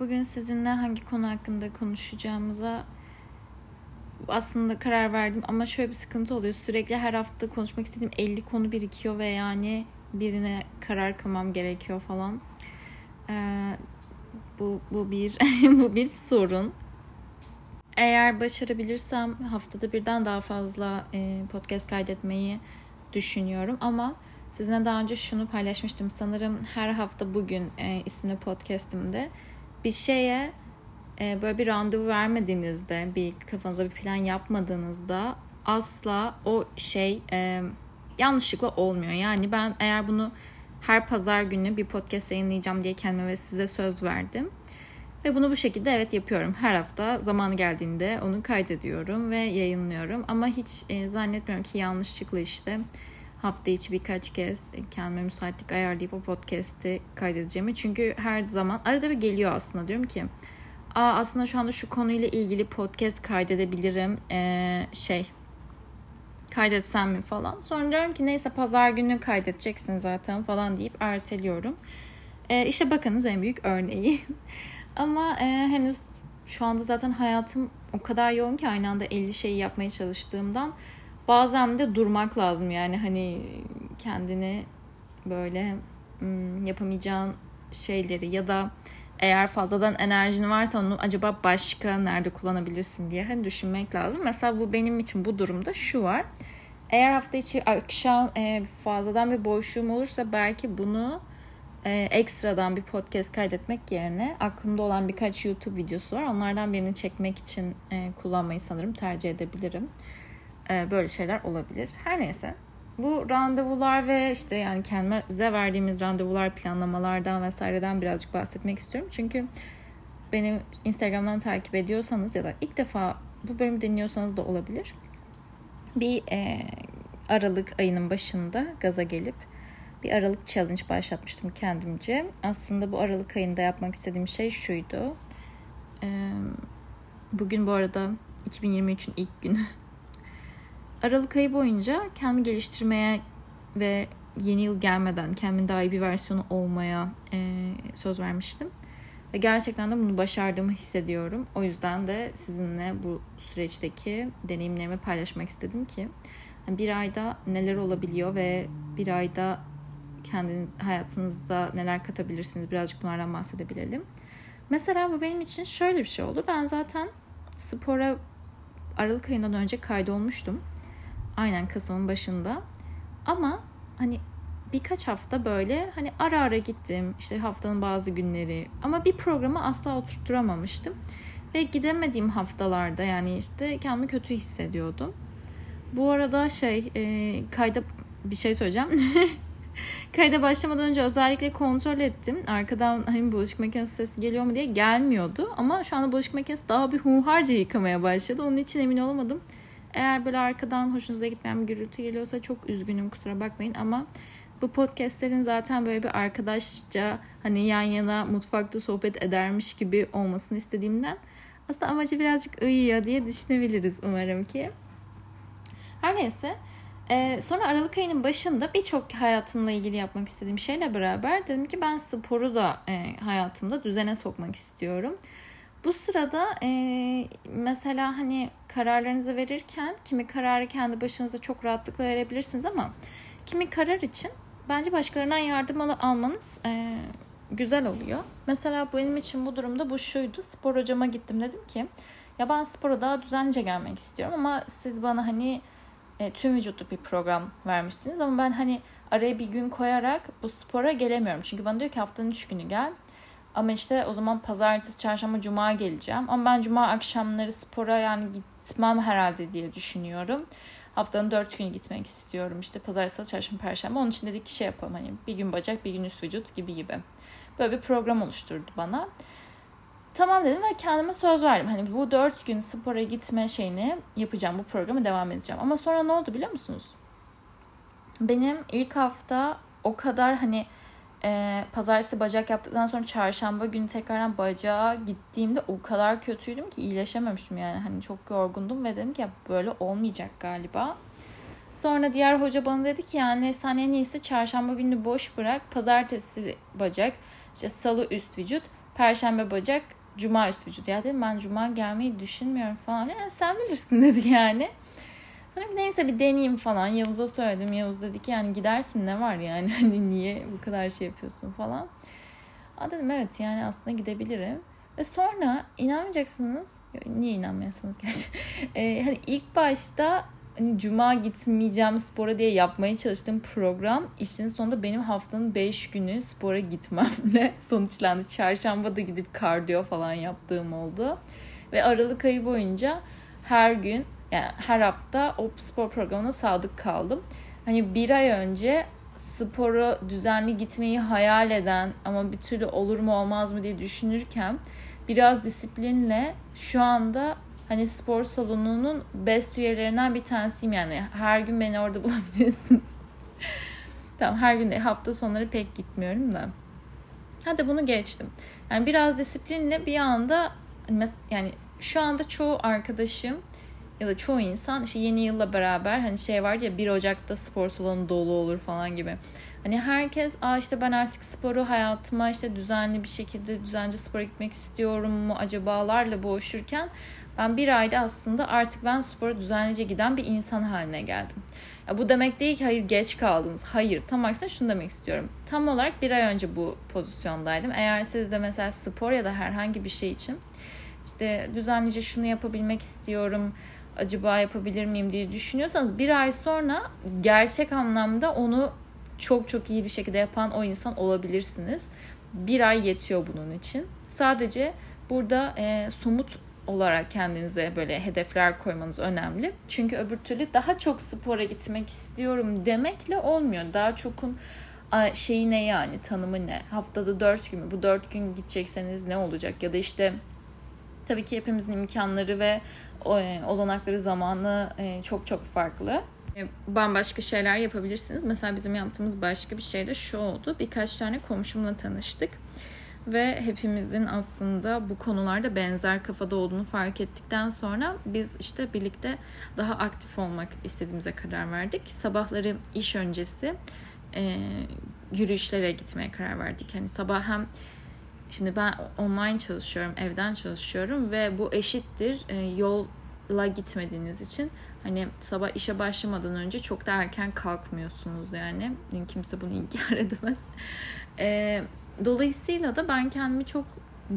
Bugün sizinle hangi konu hakkında konuşacağımıza aslında karar verdim ama şöyle bir sıkıntı oluyor. Sürekli her hafta konuşmak istediğim 50 konu birikiyor ve yani birine karar kılmam gerekiyor falan. Bu bu bir bu bir sorun. Eğer başarabilirsem haftada birden daha fazla podcast kaydetmeyi düşünüyorum ama sizinle daha önce şunu paylaşmıştım. Sanırım her hafta bugün e, isimli podcastimde bir şeye e, böyle bir randevu vermediğinizde, bir kafanıza bir plan yapmadığınızda asla o şey e, yanlışlıkla olmuyor. Yani ben eğer bunu her pazar günü bir podcast yayınlayacağım diye kendime ve size söz verdim. Ve bunu bu şekilde evet yapıyorum. Her hafta zamanı geldiğinde onu kaydediyorum ve yayınlıyorum. Ama hiç e, zannetmiyorum ki yanlışlıkla işte hafta içi birkaç kez kendime müsaitlik ayarlayıp o podcast'i kaydedeceğimi. Çünkü her zaman arada bir geliyor aslında diyorum ki Aa, aslında şu anda şu konuyla ilgili podcast kaydedebilirim. Ee, şey kaydetsem mi falan. Sonra diyorum ki neyse pazar günü kaydedeceksin zaten falan deyip erteliyorum. Ee, işte bakınız en büyük örneği. Ama e, henüz şu anda zaten hayatım o kadar yoğun ki aynı anda 50 şeyi yapmaya çalıştığımdan bazen de durmak lazım yani hani kendini böyle hmm, yapamayacağın şeyleri ya da eğer fazladan enerjin varsa onu acaba başka nerede kullanabilirsin diye hani düşünmek lazım. Mesela bu benim için bu durumda şu var. Eğer hafta içi akşam e, fazladan bir boşluğum olursa belki bunu e, ekstradan bir podcast kaydetmek yerine aklımda olan birkaç YouTube videosu var. Onlardan birini çekmek için e, kullanmayı sanırım tercih edebilirim. E, böyle şeyler olabilir. Her neyse. Bu randevular ve işte yani kendimize verdiğimiz randevular, planlamalardan vesaireden birazcık bahsetmek istiyorum. Çünkü beni Instagram'dan takip ediyorsanız ya da ilk defa bu bölümü dinliyorsanız da olabilir. Bir e, Aralık ayının başında gaza gelip bir Aralık challenge başlatmıştım kendimce. Aslında bu Aralık ayında yapmak istediğim şey şuydu. E, bugün bu arada 2023'ün ilk günü. Aralık ayı boyunca kendimi geliştirmeye ve yeni yıl gelmeden kendimin daha iyi bir versiyonu olmaya e, söz vermiştim. Ve gerçekten de bunu başardığımı hissediyorum. O yüzden de sizinle bu süreçteki deneyimlerimi paylaşmak istedim ki bir ayda neler olabiliyor ve bir ayda kendiniz hayatınızda neler katabilirsiniz birazcık bunlardan bahsedebilelim. Mesela bu benim için şöyle bir şey oldu. Ben zaten spora Aralık ayından önce kaydolmuştum. Aynen Kasım'ın başında. Ama hani birkaç hafta böyle hani ara ara gittim. işte haftanın bazı günleri. Ama bir programı asla oturtturamamıştım. Ve gidemediğim haftalarda yani işte kendimi kötü hissediyordum. Bu arada şey e, kayda bir şey söyleyeceğim. Kayda başlamadan önce özellikle kontrol ettim. Arkadan hani bulaşık makinesi sesi geliyor mu diye gelmiyordu. Ama şu anda bulaşık makinesi daha bir hunharca yıkamaya başladı. Onun için emin olamadım. Eğer böyle arkadan hoşunuza gitmeyen bir gürültü geliyorsa çok üzgünüm kusura bakmayın ama bu podcastlerin zaten böyle bir arkadaşça hani yan yana mutfakta sohbet edermiş gibi olmasını istediğimden aslında amacı birazcık uyuyor diye düşünebiliriz umarım ki. Her neyse ee, sonra Aralık ayının başında birçok hayatımla ilgili yapmak istediğim şeyle beraber dedim ki ben sporu da e, hayatımda düzene sokmak istiyorum. Bu sırada e, mesela hani kararlarınızı verirken kimi kararı kendi başınıza çok rahatlıkla verebilirsiniz ama kimi karar için bence başkalarından yardım al- almanız e, güzel oluyor. Mesela benim için bu durumda bu şuydu. Spor hocama gittim dedim ki ya ben spora daha düzenlice gelmek istiyorum ama siz bana hani e, tüm vücutlu bir program vermişsiniz ama ben hani araya bir gün koyarak bu spora gelemiyorum. Çünkü bana diyor ki haftanın üç günü gel. Ama işte o zaman pazartesi, çarşamba, cuma geleceğim. Ama ben cuma akşamları spora yani gitmem herhalde diye düşünüyorum. Haftanın dört günü gitmek istiyorum. İşte pazartesi, çarşamba, perşembe. Onun için dedik ki şey yapalım hani bir gün bacak, bir gün üst vücut gibi gibi. Böyle bir program oluşturdu bana. Tamam dedim ve kendime söz verdim. Hani bu dört gün spora gitme şeyini yapacağım. Bu programı devam edeceğim. Ama sonra ne oldu biliyor musunuz? Benim ilk hafta o kadar hani e, pazartesi bacak yaptıktan sonra çarşamba günü tekrardan bacağa gittiğimde o kadar kötüydüm ki iyileşememiştim yani. Hani çok yorgundum ve dedim ki ya böyle olmayacak galiba. Sonra diğer hoca bana dedi ki yani sen en iyisi çarşamba günü boş bırak. Pazartesi bacak, işte salı üst vücut, Perşembe bacak, cuma üst vücut. Ya dedim ben cuma gelmeyi düşünmüyorum falan. Yani sen bilirsin dedi yani. Sonra neyse bir deneyeyim falan. Yavuz'a söyledim. Yavuz dedi ki yani gidersin ne var yani. Hani niye bu kadar şey yapıyorsun falan. Aa dedim evet yani aslında gidebilirim. Ve sonra inanmayacaksınız. Niye inanmıyorsunuz gerçi? Ee, hani ilk başta hani cuma gitmeyeceğim spora diye yapmaya çalıştığım program işin sonunda benim haftanın 5 günü spora gitmemle sonuçlandı. Çarşamba da gidip kardiyo falan yaptığım oldu. Ve Aralık ayı boyunca her gün yani her hafta o spor programına sadık kaldım. Hani bir ay önce sporu düzenli gitmeyi hayal eden ama bir türlü olur mu olmaz mı diye düşünürken biraz disiplinle şu anda hani spor salonunun best üyelerinden bir tanesiyim yani. Her gün beni orada bulabilirsiniz. tamam her gün de hafta sonları pek gitmiyorum da. Hadi bunu geçtim. Yani biraz disiplinle bir anda yani şu anda çoğu arkadaşım ya da çoğu insan işte yeni yılla beraber hani şey var ya 1 Ocak'ta spor salonu dolu olur falan gibi. Hani herkes Aa işte ben artık sporu hayatıma işte düzenli bir şekilde düzenli spora gitmek istiyorum mu acabalarla boğuşurken ben bir ayda aslında artık ben spora düzenlice giden bir insan haline geldim. Ya bu demek değil ki hayır geç kaldınız. Hayır tam aksine şunu demek istiyorum. Tam olarak bir ay önce bu pozisyondaydım. Eğer siz de mesela spor ya da herhangi bir şey için işte düzenlice şunu yapabilmek istiyorum acaba yapabilir miyim diye düşünüyorsanız bir ay sonra gerçek anlamda onu çok çok iyi bir şekilde yapan o insan olabilirsiniz. Bir ay yetiyor bunun için. Sadece burada e, somut olarak kendinize böyle hedefler koymanız önemli. Çünkü öbür türlü daha çok spora gitmek istiyorum demekle olmuyor. Daha çokun şeyi ne yani tanımı ne? Haftada dört gün mü? Bu dört gün gidecekseniz ne olacak? Ya da işte tabii ki hepimizin imkanları ve olanakları zamanı e, çok çok farklı. E, bambaşka şeyler yapabilirsiniz. Mesela bizim yaptığımız başka bir şey de şu oldu. Birkaç tane komşumla tanıştık ve hepimizin aslında bu konularda benzer kafada olduğunu fark ettikten sonra biz işte birlikte daha aktif olmak istediğimize karar verdik. Sabahları iş öncesi e, yürüyüşlere gitmeye karar verdik. Hani sabah hem şimdi ben online çalışıyorum, evden çalışıyorum ve bu eşittir e, yolla gitmediğiniz için hani sabah işe başlamadan önce çok da erken kalkmıyorsunuz yani. Kimse bunu inkar edemez. E, Dolayısıyla da ben kendimi çok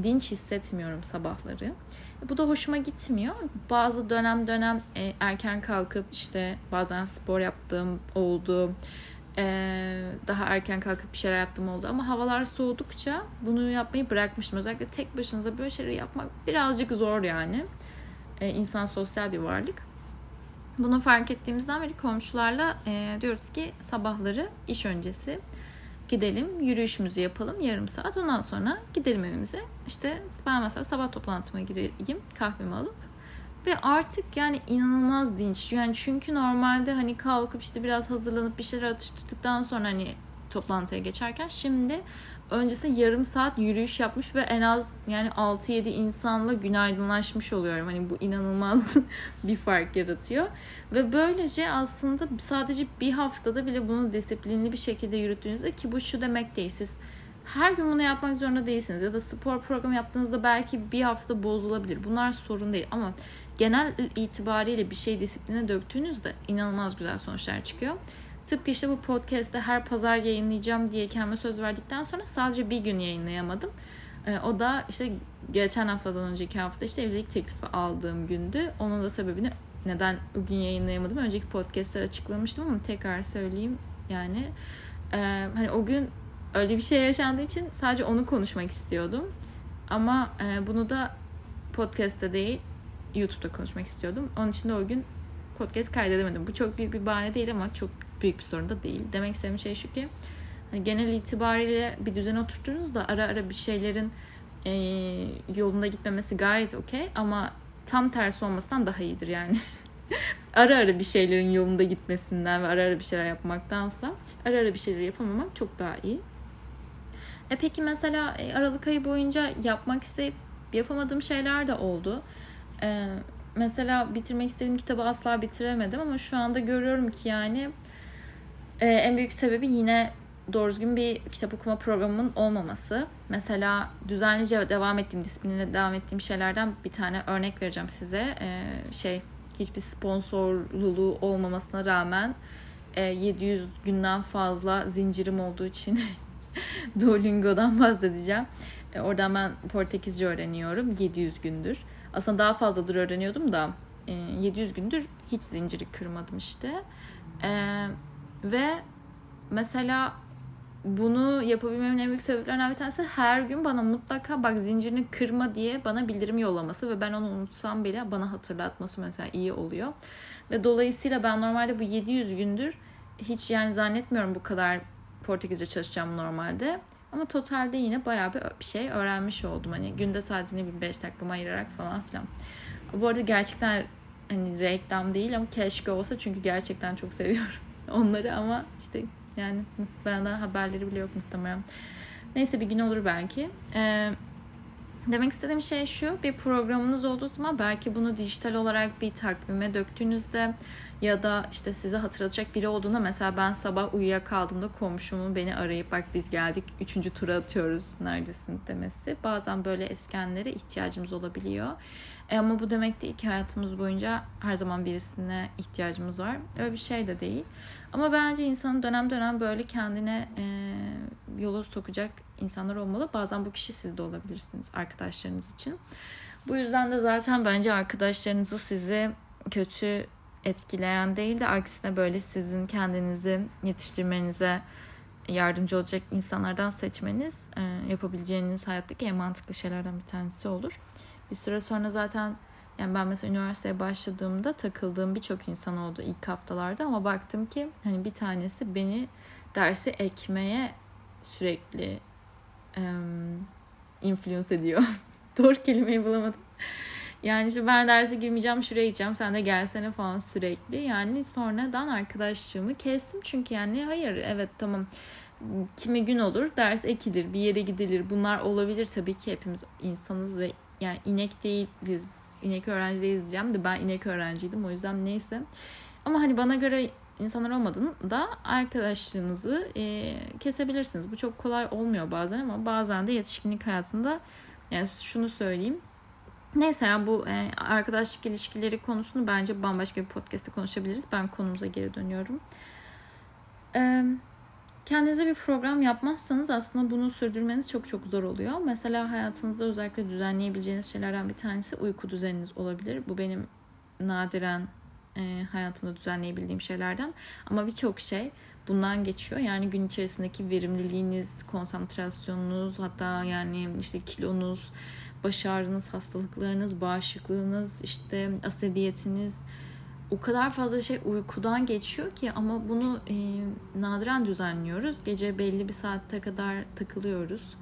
dinç hissetmiyorum sabahları. Bu da hoşuma gitmiyor. Bazı dönem dönem e, erken kalkıp işte bazen spor yaptığım oldu. E, daha erken kalkıp bir şeyler yaptığım oldu. Ama havalar soğudukça bunu yapmayı bırakmıştım. Özellikle tek başınıza böyle şeyleri yapmak birazcık zor yani. E, insan sosyal bir varlık. Bunu fark ettiğimizden beri komşularla e, diyoruz ki sabahları iş öncesi gidelim yürüyüşümüzü yapalım yarım saat ondan sonra gidelim evimize. İşte ben mesela sabah toplantıma gireyim kahvemi alıp ve artık yani inanılmaz dinç. Yani çünkü normalde hani kalkıp işte biraz hazırlanıp bir şeyler atıştırdıktan sonra hani toplantıya geçerken şimdi öncesinde yarım saat yürüyüş yapmış ve en az yani 6-7 insanla günaydınlaşmış oluyorum. Hani bu inanılmaz bir fark yaratıyor. Ve böylece aslında sadece bir haftada bile bunu disiplinli bir şekilde yürüttüğünüzde ki bu şu demek değil. Siz her gün bunu yapmak zorunda değilsiniz. Ya da spor programı yaptığınızda belki bir hafta bozulabilir. Bunlar sorun değil ama genel itibariyle bir şey disipline döktüğünüzde inanılmaz güzel sonuçlar çıkıyor. Tıpkı işte bu podcast'te her pazar yayınlayacağım diye kendime söz verdikten sonra sadece bir gün yayınlayamadım. E, o da işte geçen haftadan önceki hafta işte evlilik teklifi aldığım gündü. Onun da sebebini neden bugün yayınlayamadım. Önceki podcast'te açıklamıştım ama tekrar söyleyeyim. Yani e, hani o gün öyle bir şey yaşandığı için sadece onu konuşmak istiyordum. Ama e, bunu da podcast'te değil YouTube'da konuşmak istiyordum. Onun için de o gün podcast kaydedemedim. Bu çok büyük bir bahane değil ama çok büyük bir sorun da değil. Demek istediğim şey şu ki genel itibariyle bir düzen oturttuğunuzda ara ara bir şeylerin e, yolunda gitmemesi gayet okey ama tam tersi olmasından daha iyidir yani. ara ara bir şeylerin yolunda gitmesinden ve ara ara bir şeyler yapmaktansa ara ara bir şeyler yapamamak çok daha iyi. E peki mesela e, Aralık ayı boyunca yapmak isteyip yapamadığım şeyler de oldu. E, mesela bitirmek istediğim kitabı asla bitiremedim ama şu anda görüyorum ki yani ee, en büyük sebebi yine doğru düzgün bir kitap okuma programımın olmaması. Mesela düzenlice devam ettiğim, disiplinle devam ettiğim şeylerden bir tane örnek vereceğim size. Ee, şey hiçbir sponsorluluğu olmamasına rağmen 700 e, günden fazla zincirim olduğu için Duolingo'dan bahsedeceğim. E, oradan ben Portekizce öğreniyorum 700 gündür. Aslında daha fazladır öğreniyordum da 700 e, gündür hiç zinciri kırmadım işte. Ve mesela bunu yapabilmemin en büyük sebeplerinden bir tanesi her gün bana mutlaka bak zincirini kırma diye bana bildirim yollaması ve ben onu unutsam bile bana hatırlatması mesela iyi oluyor. Ve dolayısıyla ben normalde bu 700 gündür hiç yani zannetmiyorum bu kadar Portekizce çalışacağım normalde. Ama totalde yine bayağı bir, şey öğrenmiş oldum. Hani günde sadece bir 5 dakikamı ayırarak falan filan. Bu arada gerçekten hani reklam değil ama keşke olsa çünkü gerçekten çok seviyorum onları ama işte yani benden haberleri bile yok muhtemelen. Neyse bir gün olur belki. Ee, demek istediğim şey şu. Bir programınız olduğu zaman belki bunu dijital olarak bir takvime döktüğünüzde ya da işte size hatırlatacak biri olduğunda mesela ben sabah uyuyakaldığımda komşumun beni arayıp bak biz geldik üçüncü tura atıyoruz neredesin demesi. Bazen böyle eskenlere ihtiyacımız olabiliyor. E ama bu demek değil ki hayatımız boyunca her zaman birisine ihtiyacımız var. Öyle bir şey de değil. Ama bence insanın dönem dönem böyle kendine e, yola sokacak insanlar olmalı. Bazen bu kişi siz de olabilirsiniz arkadaşlarınız için. Bu yüzden de zaten bence arkadaşlarınızı sizi kötü etkileyen değil de aksine böyle sizin kendinizi yetiştirmenize yardımcı olacak insanlardan seçmeniz e, yapabileceğiniz hayattaki en mantıklı şeylerden bir tanesi olur. Bir süre sonra zaten yani ben mesela üniversiteye başladığımda takıldığım birçok insan oldu ilk haftalarda ama baktım ki hani bir tanesi beni dersi ekmeye sürekli um, influence ediyor. Doğru kelimeyi bulamadım. Yani işte ben derse girmeyeceğim şuraya gideceğim sen de gelsene falan sürekli. Yani sonradan arkadaşlığımı kestim çünkü yani hayır evet tamam kimi gün olur ders ekilir bir yere gidilir bunlar olabilir tabii ki hepimiz insanız ve yani inek değiliz inek öğrenci değiliz diyeceğim de ben inek öğrenciydim o yüzden neyse. Ama hani bana göre insanlar olmadığında arkadaşlığınızı e, kesebilirsiniz. Bu çok kolay olmuyor bazen ama bazen de yetişkinlik hayatında yani şunu söyleyeyim. Neyse yani bu e, arkadaşlık ilişkileri konusunu bence bambaşka bir podcast'te konuşabiliriz. Ben konumuza geri dönüyorum. Eee Kendinize bir program yapmazsanız aslında bunu sürdürmeniz çok çok zor oluyor. Mesela hayatınızda özellikle düzenleyebileceğiniz şeylerden bir tanesi uyku düzeniniz olabilir. Bu benim nadiren e, hayatımda düzenleyebildiğim şeylerden. Ama birçok şey bundan geçiyor. Yani gün içerisindeki verimliliğiniz, konsantrasyonunuz, hatta yani işte kilonuz, baş ağrınız, hastalıklarınız, bağışıklığınız, işte asabiyetiniz, o kadar fazla şey uykudan geçiyor ki ama bunu e, nadiren düzenliyoruz. Gece belli bir saatte kadar takılıyoruz.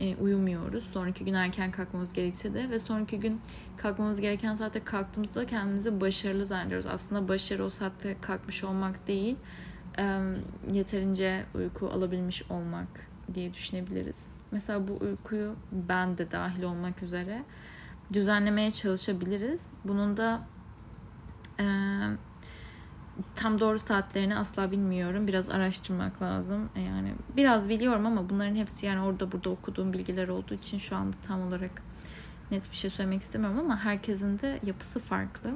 E, uyumuyoruz. Sonraki gün erken kalkmamız gerekse de ve sonraki gün kalkmamız gereken saatte kalktığımızda kendimizi başarılı zannediyoruz. Aslında başarı o saatte kalkmış olmak değil, e, yeterince uyku alabilmiş olmak diye düşünebiliriz. Mesela bu uykuyu ben de dahil olmak üzere düzenlemeye çalışabiliriz. Bunun da ee, tam doğru saatlerini asla bilmiyorum. Biraz araştırmak lazım. E, yani biraz biliyorum ama bunların hepsi yani orada burada okuduğum bilgiler olduğu için şu anda tam olarak net bir şey söylemek istemiyorum ama herkesin de yapısı farklı.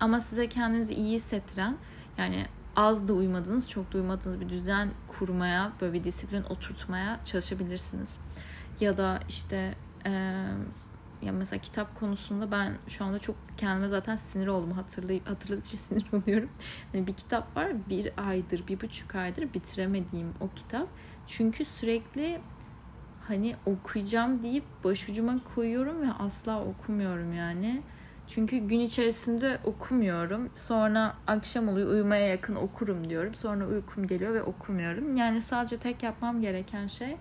Ama size kendinizi iyi hissettiren yani az da uymadığınız, çok da uymadığınız bir düzen kurmaya, böyle bir disiplin oturtmaya çalışabilirsiniz. Ya da işte e, ya mesela kitap konusunda ben şu anda çok kendime zaten sinir oldum. Hatırlay hatırladıkça sinir oluyorum. Hani bir kitap var bir aydır, bir buçuk aydır bitiremediğim o kitap. Çünkü sürekli hani okuyacağım deyip başucuma koyuyorum ve asla okumuyorum yani. Çünkü gün içerisinde okumuyorum. Sonra akşam oluyor uyumaya yakın okurum diyorum. Sonra uykum geliyor ve okumuyorum. Yani sadece tek yapmam gereken şey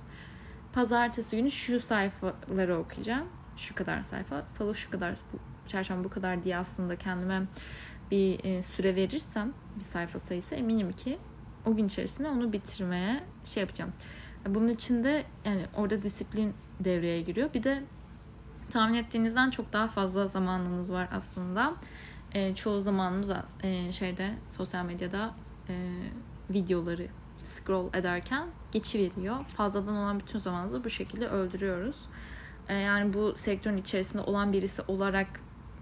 pazartesi günü şu sayfaları okuyacağım şu kadar sayfa, salı şu kadar, bu, çarşamba bu kadar diye aslında kendime bir e, süre verirsem bir sayfa sayısı eminim ki o gün içerisinde onu bitirmeye şey yapacağım. Bunun için de yani orada disiplin devreye giriyor. Bir de tahmin ettiğinizden çok daha fazla zamanınız var aslında. E, çoğu zamanımız e, şeyde sosyal medyada e, videoları scroll ederken geçiveriyor. Fazladan olan bütün zamanımızı bu şekilde öldürüyoruz. Ee, yani bu sektörün içerisinde olan birisi olarak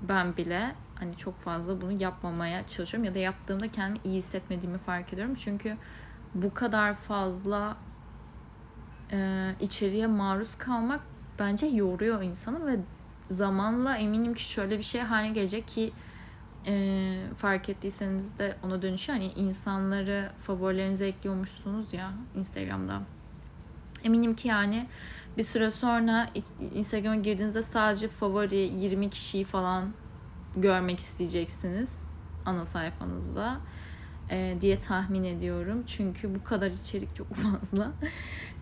ben bile hani çok fazla bunu yapmamaya çalışıyorum ya da yaptığımda kendimi iyi hissetmediğimi fark ediyorum. Çünkü bu kadar fazla e, içeriye maruz kalmak bence yoruyor insanı ve zamanla eminim ki şöyle bir şey haline gelecek ki e, fark ettiyseniz de ona dönüşüyor. Hani insanları favorilerinize ekliyormuşsunuz ya Instagram'da. Eminim ki yani bir süre sonra Instagram'a girdiğinizde sadece favori 20 kişiyi falan görmek isteyeceksiniz ana sayfanızda e, diye tahmin ediyorum. Çünkü bu kadar içerik çok fazla.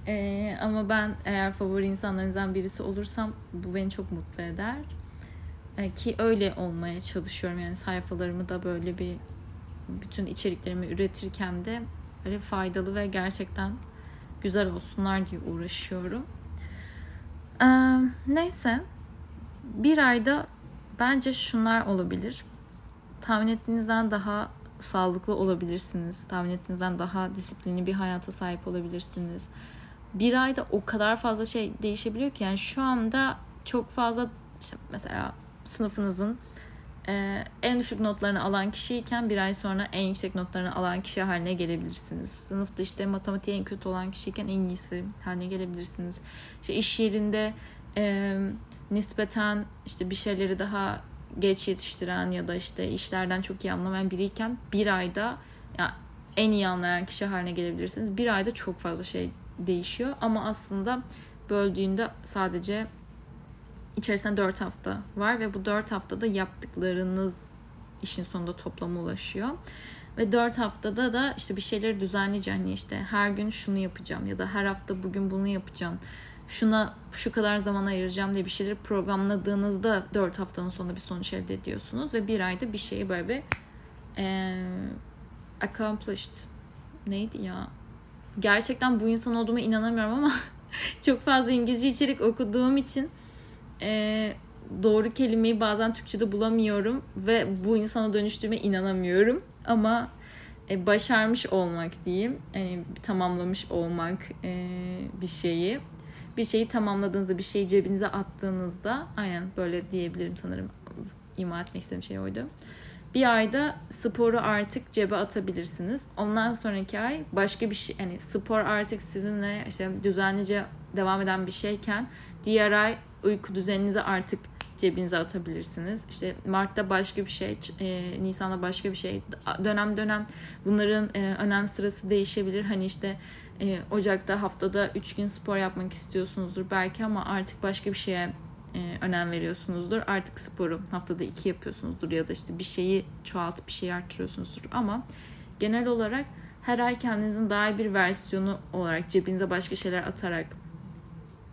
E, ama ben eğer favori insanlarınızdan birisi olursam bu beni çok mutlu eder. E, ki öyle olmaya çalışıyorum. Yani sayfalarımı da böyle bir bütün içeriklerimi üretirken de böyle faydalı ve gerçekten güzel olsunlar diye uğraşıyorum. Ee, neyse bir ayda bence şunlar olabilir. Tahmin ettiğinizden daha sağlıklı olabilirsiniz. Tahmin ettiğinizden daha disiplinli bir hayata sahip olabilirsiniz. Bir ayda o kadar fazla şey değişebiliyor ki yani şu anda çok fazla işte mesela sınıfınızın e, en düşük notlarını alan kişiyken bir ay sonra en yüksek notlarını alan kişi haline gelebilirsiniz. Sınıfta işte matematiğe en kötü olan kişiyken en iyisi haline gelebilirsiniz. İşte iş yerinde e, nispeten işte bir şeyleri daha geç yetiştiren ya da işte işlerden çok iyi anlamayan biriyken bir ayda yani en iyi anlayan kişi haline gelebilirsiniz. Bir ayda çok fazla şey değişiyor ama aslında böldüğünde sadece içerisinde 4 hafta var ve bu 4 haftada yaptıklarınız işin sonunda toplama ulaşıyor. Ve 4 haftada da işte bir şeyleri düzenleyeceğim. Hani işte her gün şunu yapacağım ya da her hafta bugün bunu yapacağım. Şuna şu kadar zaman ayıracağım diye bir şeyleri programladığınızda 4 haftanın sonunda bir sonuç elde ediyorsunuz. Ve bir ayda bir şeyi böyle bir e, accomplished neydi ya? Gerçekten bu insan olduğuma inanamıyorum ama çok fazla İngilizce içerik okuduğum için e, doğru kelimeyi bazen Türkçe'de bulamıyorum ve bu insana dönüştüğüme inanamıyorum. Ama e, başarmış olmak diyeyim, e, tamamlamış olmak e, bir şeyi. Bir şeyi tamamladığınızda, bir şeyi cebinize attığınızda, aynen böyle diyebilirim sanırım. ima etmek istediğim şey oydu. Bir ayda sporu artık cebe atabilirsiniz. Ondan sonraki ay başka bir şey, yani spor artık sizinle işte düzenlice devam eden bir şeyken diğer ay uyku düzeninizi artık cebinize atabilirsiniz. İşte Mart'ta başka bir şey, e, Nisan'da başka bir şey. Dönem dönem bunların e, önem sırası değişebilir. Hani işte e, Ocak'ta haftada 3 gün spor yapmak istiyorsunuzdur belki ama artık başka bir şeye e, önem veriyorsunuzdur. Artık sporu haftada 2 yapıyorsunuzdur ya da işte bir şeyi çoğaltıp bir şeyi arttırıyorsunuzdur. Ama genel olarak her ay kendinizin daha iyi bir versiyonu olarak cebinize başka şeyler atarak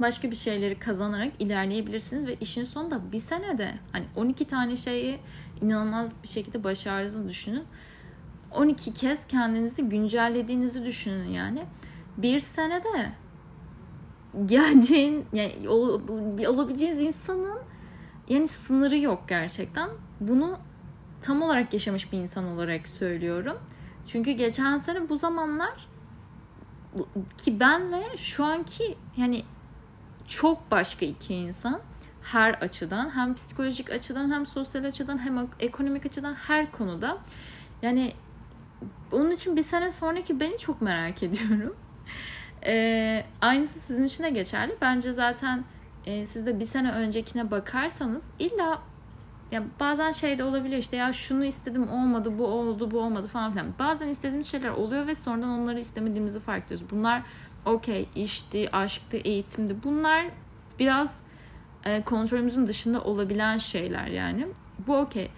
başka bir şeyleri kazanarak ilerleyebilirsiniz ve işin sonunda bir senede hani 12 tane şeyi inanılmaz bir şekilde başardığınızı düşünün. 12 kez kendinizi güncellediğinizi düşünün yani. Bir senede geleceğin yani olabileceğiniz insanın yani sınırı yok gerçekten. Bunu tam olarak yaşamış bir insan olarak söylüyorum. Çünkü geçen sene bu zamanlar ki benle şu anki yani çok başka iki insan her açıdan hem psikolojik açıdan hem sosyal açıdan hem ekonomik açıdan her konuda yani onun için bir sene sonraki beni çok merak ediyorum. Ee, aynısı sizin için de geçerli. Bence zaten e, siz de bir sene öncekine bakarsanız illa ya bazen şey de olabiliyor işte ya şunu istedim olmadı bu oldu bu olmadı falan filan. Bazen istediğiniz şeyler oluyor ve sonradan onları istemediğimizi fark ediyoruz. Bunlar okey işti, aşktı, eğitimdi. Bunlar biraz e, kontrolümüzün dışında olabilen şeyler yani. Bu okey.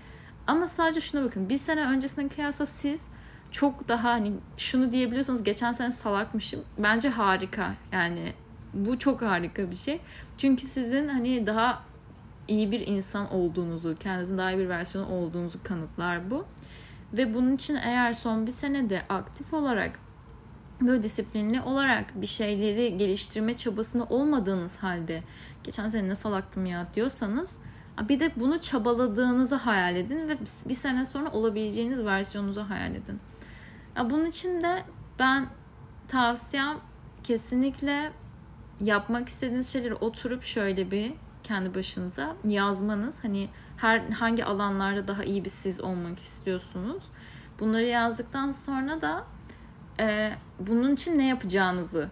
Ama sadece şuna bakın. Bir sene öncesine kıyasla siz çok daha hani şunu diyebiliyorsanız geçen sene salakmışım. Bence harika. Yani bu çok harika bir şey. Çünkü sizin hani daha iyi bir insan olduğunuzu, kendinizin daha iyi bir versiyonu olduğunuzu kanıtlar bu. Ve bunun için eğer son bir senede aktif olarak böyle disiplinli olarak bir şeyleri geliştirme çabasında olmadığınız halde geçen sene ne salaktım ya diyorsanız bir de bunu çabaladığınızı hayal edin ve bir sene sonra olabileceğiniz versiyonunuzu hayal edin. Bunun için de ben tavsiyem kesinlikle yapmak istediğiniz şeyleri oturup şöyle bir kendi başınıza yazmanız. Hani her hangi alanlarda daha iyi bir siz olmak istiyorsunuz. Bunları yazdıktan sonra da e, bunun için ne yapacağınızı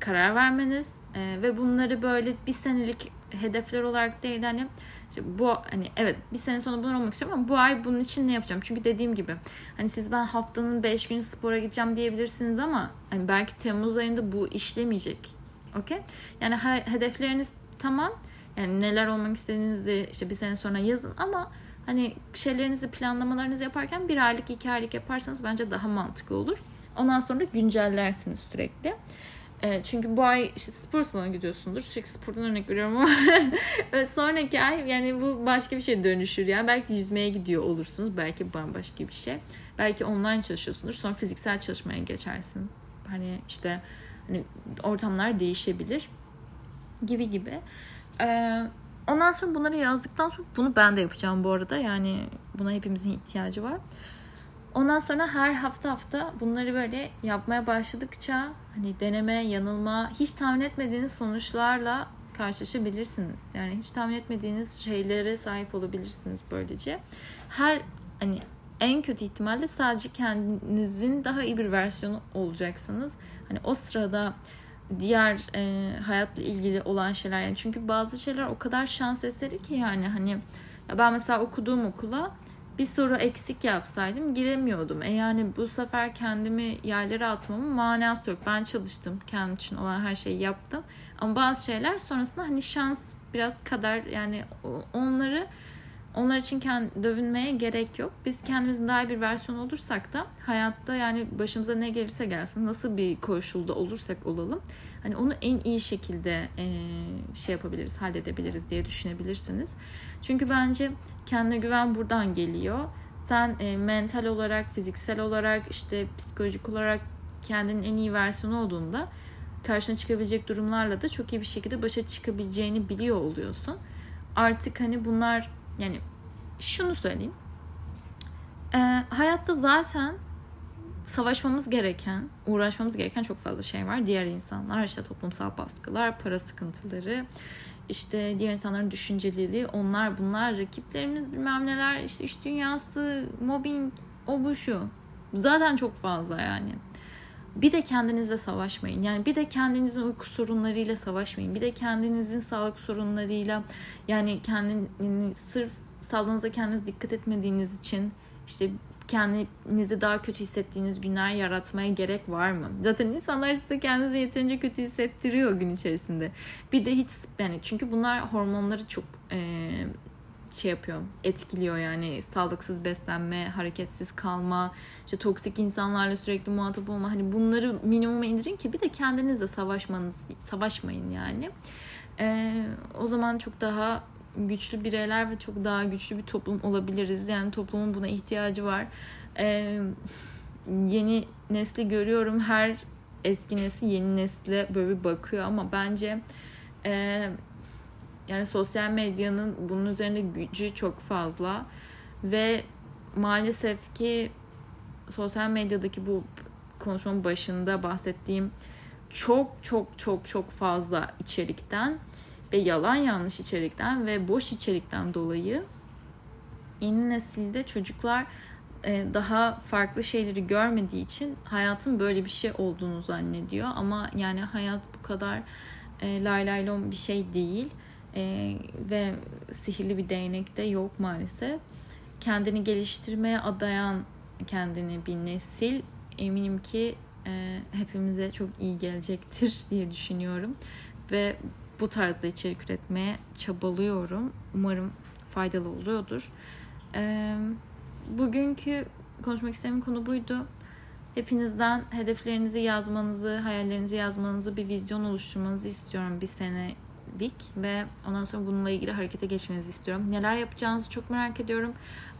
karar vermeniz e, ve bunları böyle bir senelik hedefler olarak değil hani işte bu hani evet bir sene sonra bunlar olmak istiyorum ama bu ay bunun için ne yapacağım? Çünkü dediğim gibi hani siz ben haftanın 5 günü spora gideceğim diyebilirsiniz ama hani belki Temmuz ayında bu işlemeyecek. Okey? Yani hedefleriniz tamam. Yani neler olmak istediğinizi işte bir sene sonra yazın ama hani şeylerinizi planlamalarınızı yaparken bir aylık iki aylık yaparsanız bence daha mantıklı olur. Ondan sonra güncellersiniz sürekli. E, çünkü bu ay işte spor salonuna gidiyorsundur. Sürekli spordan örnek veriyorum ama sonraki ay yani bu başka bir şey dönüşür. Yani belki yüzmeye gidiyor olursunuz. Belki bambaşka bir şey. Belki online çalışıyorsundur. Sonra fiziksel çalışmaya geçersin. Hani işte hani ortamlar değişebilir gibi gibi. Ee, ondan sonra bunları yazdıktan sonra bunu ben de yapacağım bu arada. Yani buna hepimizin ihtiyacı var. Ondan sonra her hafta hafta bunları böyle yapmaya başladıkça hani deneme, yanılma, hiç tahmin etmediğiniz sonuçlarla karşılaşabilirsiniz. Yani hiç tahmin etmediğiniz şeylere sahip olabilirsiniz böylece. Her hani en kötü ihtimalle sadece kendinizin daha iyi bir versiyonu olacaksınız. Hani o sırada diğer e, hayatla ilgili olan şeyler yani çünkü bazı şeyler o kadar şans eseri ki yani hani ya ben mesela okuduğum okula bir soru eksik yapsaydım giremiyordum. E yani bu sefer kendimi yerlere atmamın manası yok. Ben çalıştım. Kendim için olan her şeyi yaptım. Ama bazı şeyler sonrasında hani şans biraz kadar yani onları onlar için kendi dövünmeye gerek yok. Biz kendimizin daha iyi bir versiyon olursak da hayatta yani başımıza ne gelirse gelsin nasıl bir koşulda olursak olalım hani onu en iyi şekilde e, şey yapabiliriz, halledebiliriz diye düşünebilirsiniz. Çünkü bence kendine güven buradan geliyor. Sen e, mental olarak, fiziksel olarak, işte psikolojik olarak kendinin en iyi versiyonu olduğunda karşına çıkabilecek durumlarla da çok iyi bir şekilde başa çıkabileceğini biliyor oluyorsun. Artık hani bunlar yani şunu söyleyeyim. E, hayatta zaten savaşmamız gereken, uğraşmamız gereken çok fazla şey var. Diğer insanlar, işte toplumsal baskılar, para sıkıntıları, işte diğer insanların düşünceleri, onlar bunlar, rakiplerimiz bilmem neler, işte iş dünyası, mobbing, o bu şu. Zaten çok fazla yani. Bir de kendinizle savaşmayın. Yani bir de kendinizin uyku sorunlarıyla savaşmayın. Bir de kendinizin sağlık sorunlarıyla yani kendini sırf sağlığınıza kendiniz dikkat etmediğiniz için işte kendinizi daha kötü hissettiğiniz günler yaratmaya gerek var mı? Zaten insanlar size kendinizi yeterince kötü hissettiriyor gün içerisinde. Bir de hiç yani çünkü bunlar hormonları çok e, şey yapıyor, etkiliyor yani sağlıksız beslenme, hareketsiz kalma, işte toksik insanlarla sürekli muhatap olma hani bunları minimuma indirin ki bir de kendinizle savaşmanız, savaşmayın yani. Ee, o zaman çok daha güçlü bireyler ve çok daha güçlü bir toplum olabiliriz. Yani toplumun buna ihtiyacı var. Ee, yeni nesli görüyorum. Her eski nesil yeni nesle böyle bakıyor ama bence e, yani sosyal medyanın bunun üzerinde gücü çok fazla ve maalesef ki sosyal medyadaki bu konuşmanın başında bahsettiğim çok çok çok çok fazla içerikten ve yalan yanlış içerikten ve boş içerikten dolayı yeni nesilde çocuklar e, daha farklı şeyleri görmediği için hayatın böyle bir şey olduğunu zannediyor. Ama yani hayat bu kadar e, lay lay lom bir şey değil. E, ve sihirli bir değnek de yok maalesef. Kendini geliştirmeye adayan kendini bir nesil eminim ki e, hepimize çok iyi gelecektir diye düşünüyorum. Ve bu tarzda içerik üretmeye çabalıyorum. Umarım faydalı oluyordur. Bugünkü konuşmak istediğim konu buydu. Hepinizden hedeflerinizi yazmanızı, hayallerinizi yazmanızı, bir vizyon oluşturmanızı istiyorum bir senelik ve ondan sonra bununla ilgili harekete geçmenizi istiyorum. Neler yapacağınızı çok merak ediyorum.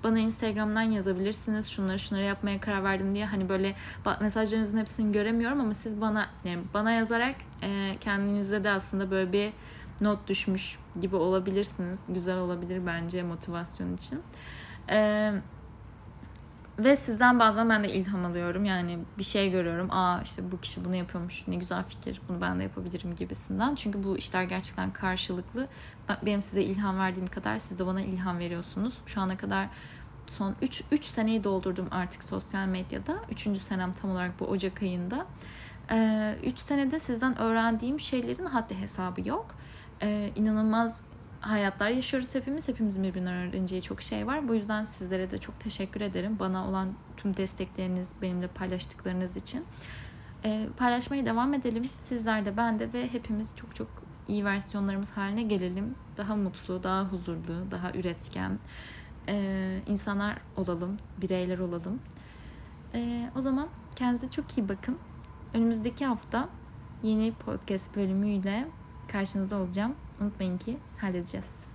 Bana Instagram'dan yazabilirsiniz. Şunları şunları yapmaya karar verdim diye. Hani böyle mesajlarınızın hepsini göremiyorum ama siz bana yani bana yazarak e, kendinize de aslında böyle bir not düşmüş gibi olabilirsiniz. Güzel olabilir bence motivasyon için. E, ve sizden bazen ben de ilham alıyorum. Yani bir şey görüyorum. Aa işte bu kişi bunu yapıyormuş. Ne güzel fikir. Bunu ben de yapabilirim gibisinden. Çünkü bu işler gerçekten karşılıklı. Benim size ilham verdiğim kadar siz de bana ilham veriyorsunuz. Şu ana kadar son 3 3 seneyi doldurdum artık sosyal medyada. 3. senem tam olarak bu Ocak ayında. 3 ee, senede sizden öğrendiğim şeylerin haddi hesabı yok. Ee, inanılmaz hayatlar yaşıyoruz hepimiz. Hepimizin birbirinden öğreneceği çok şey var. Bu yüzden sizlere de çok teşekkür ederim. Bana olan tüm destekleriniz, benimle paylaştıklarınız için. Ee, paylaşmaya devam edelim. Sizler de ben de ve hepimiz çok çok iyi versiyonlarımız haline gelelim. Daha mutlu, daha huzurlu, daha üretken e, insanlar olalım, bireyler olalım. E, o zaman kendinize çok iyi bakın. Önümüzdeki hafta yeni podcast bölümüyle karşınızda olacağım. Unutmayın ki halledeceğiz.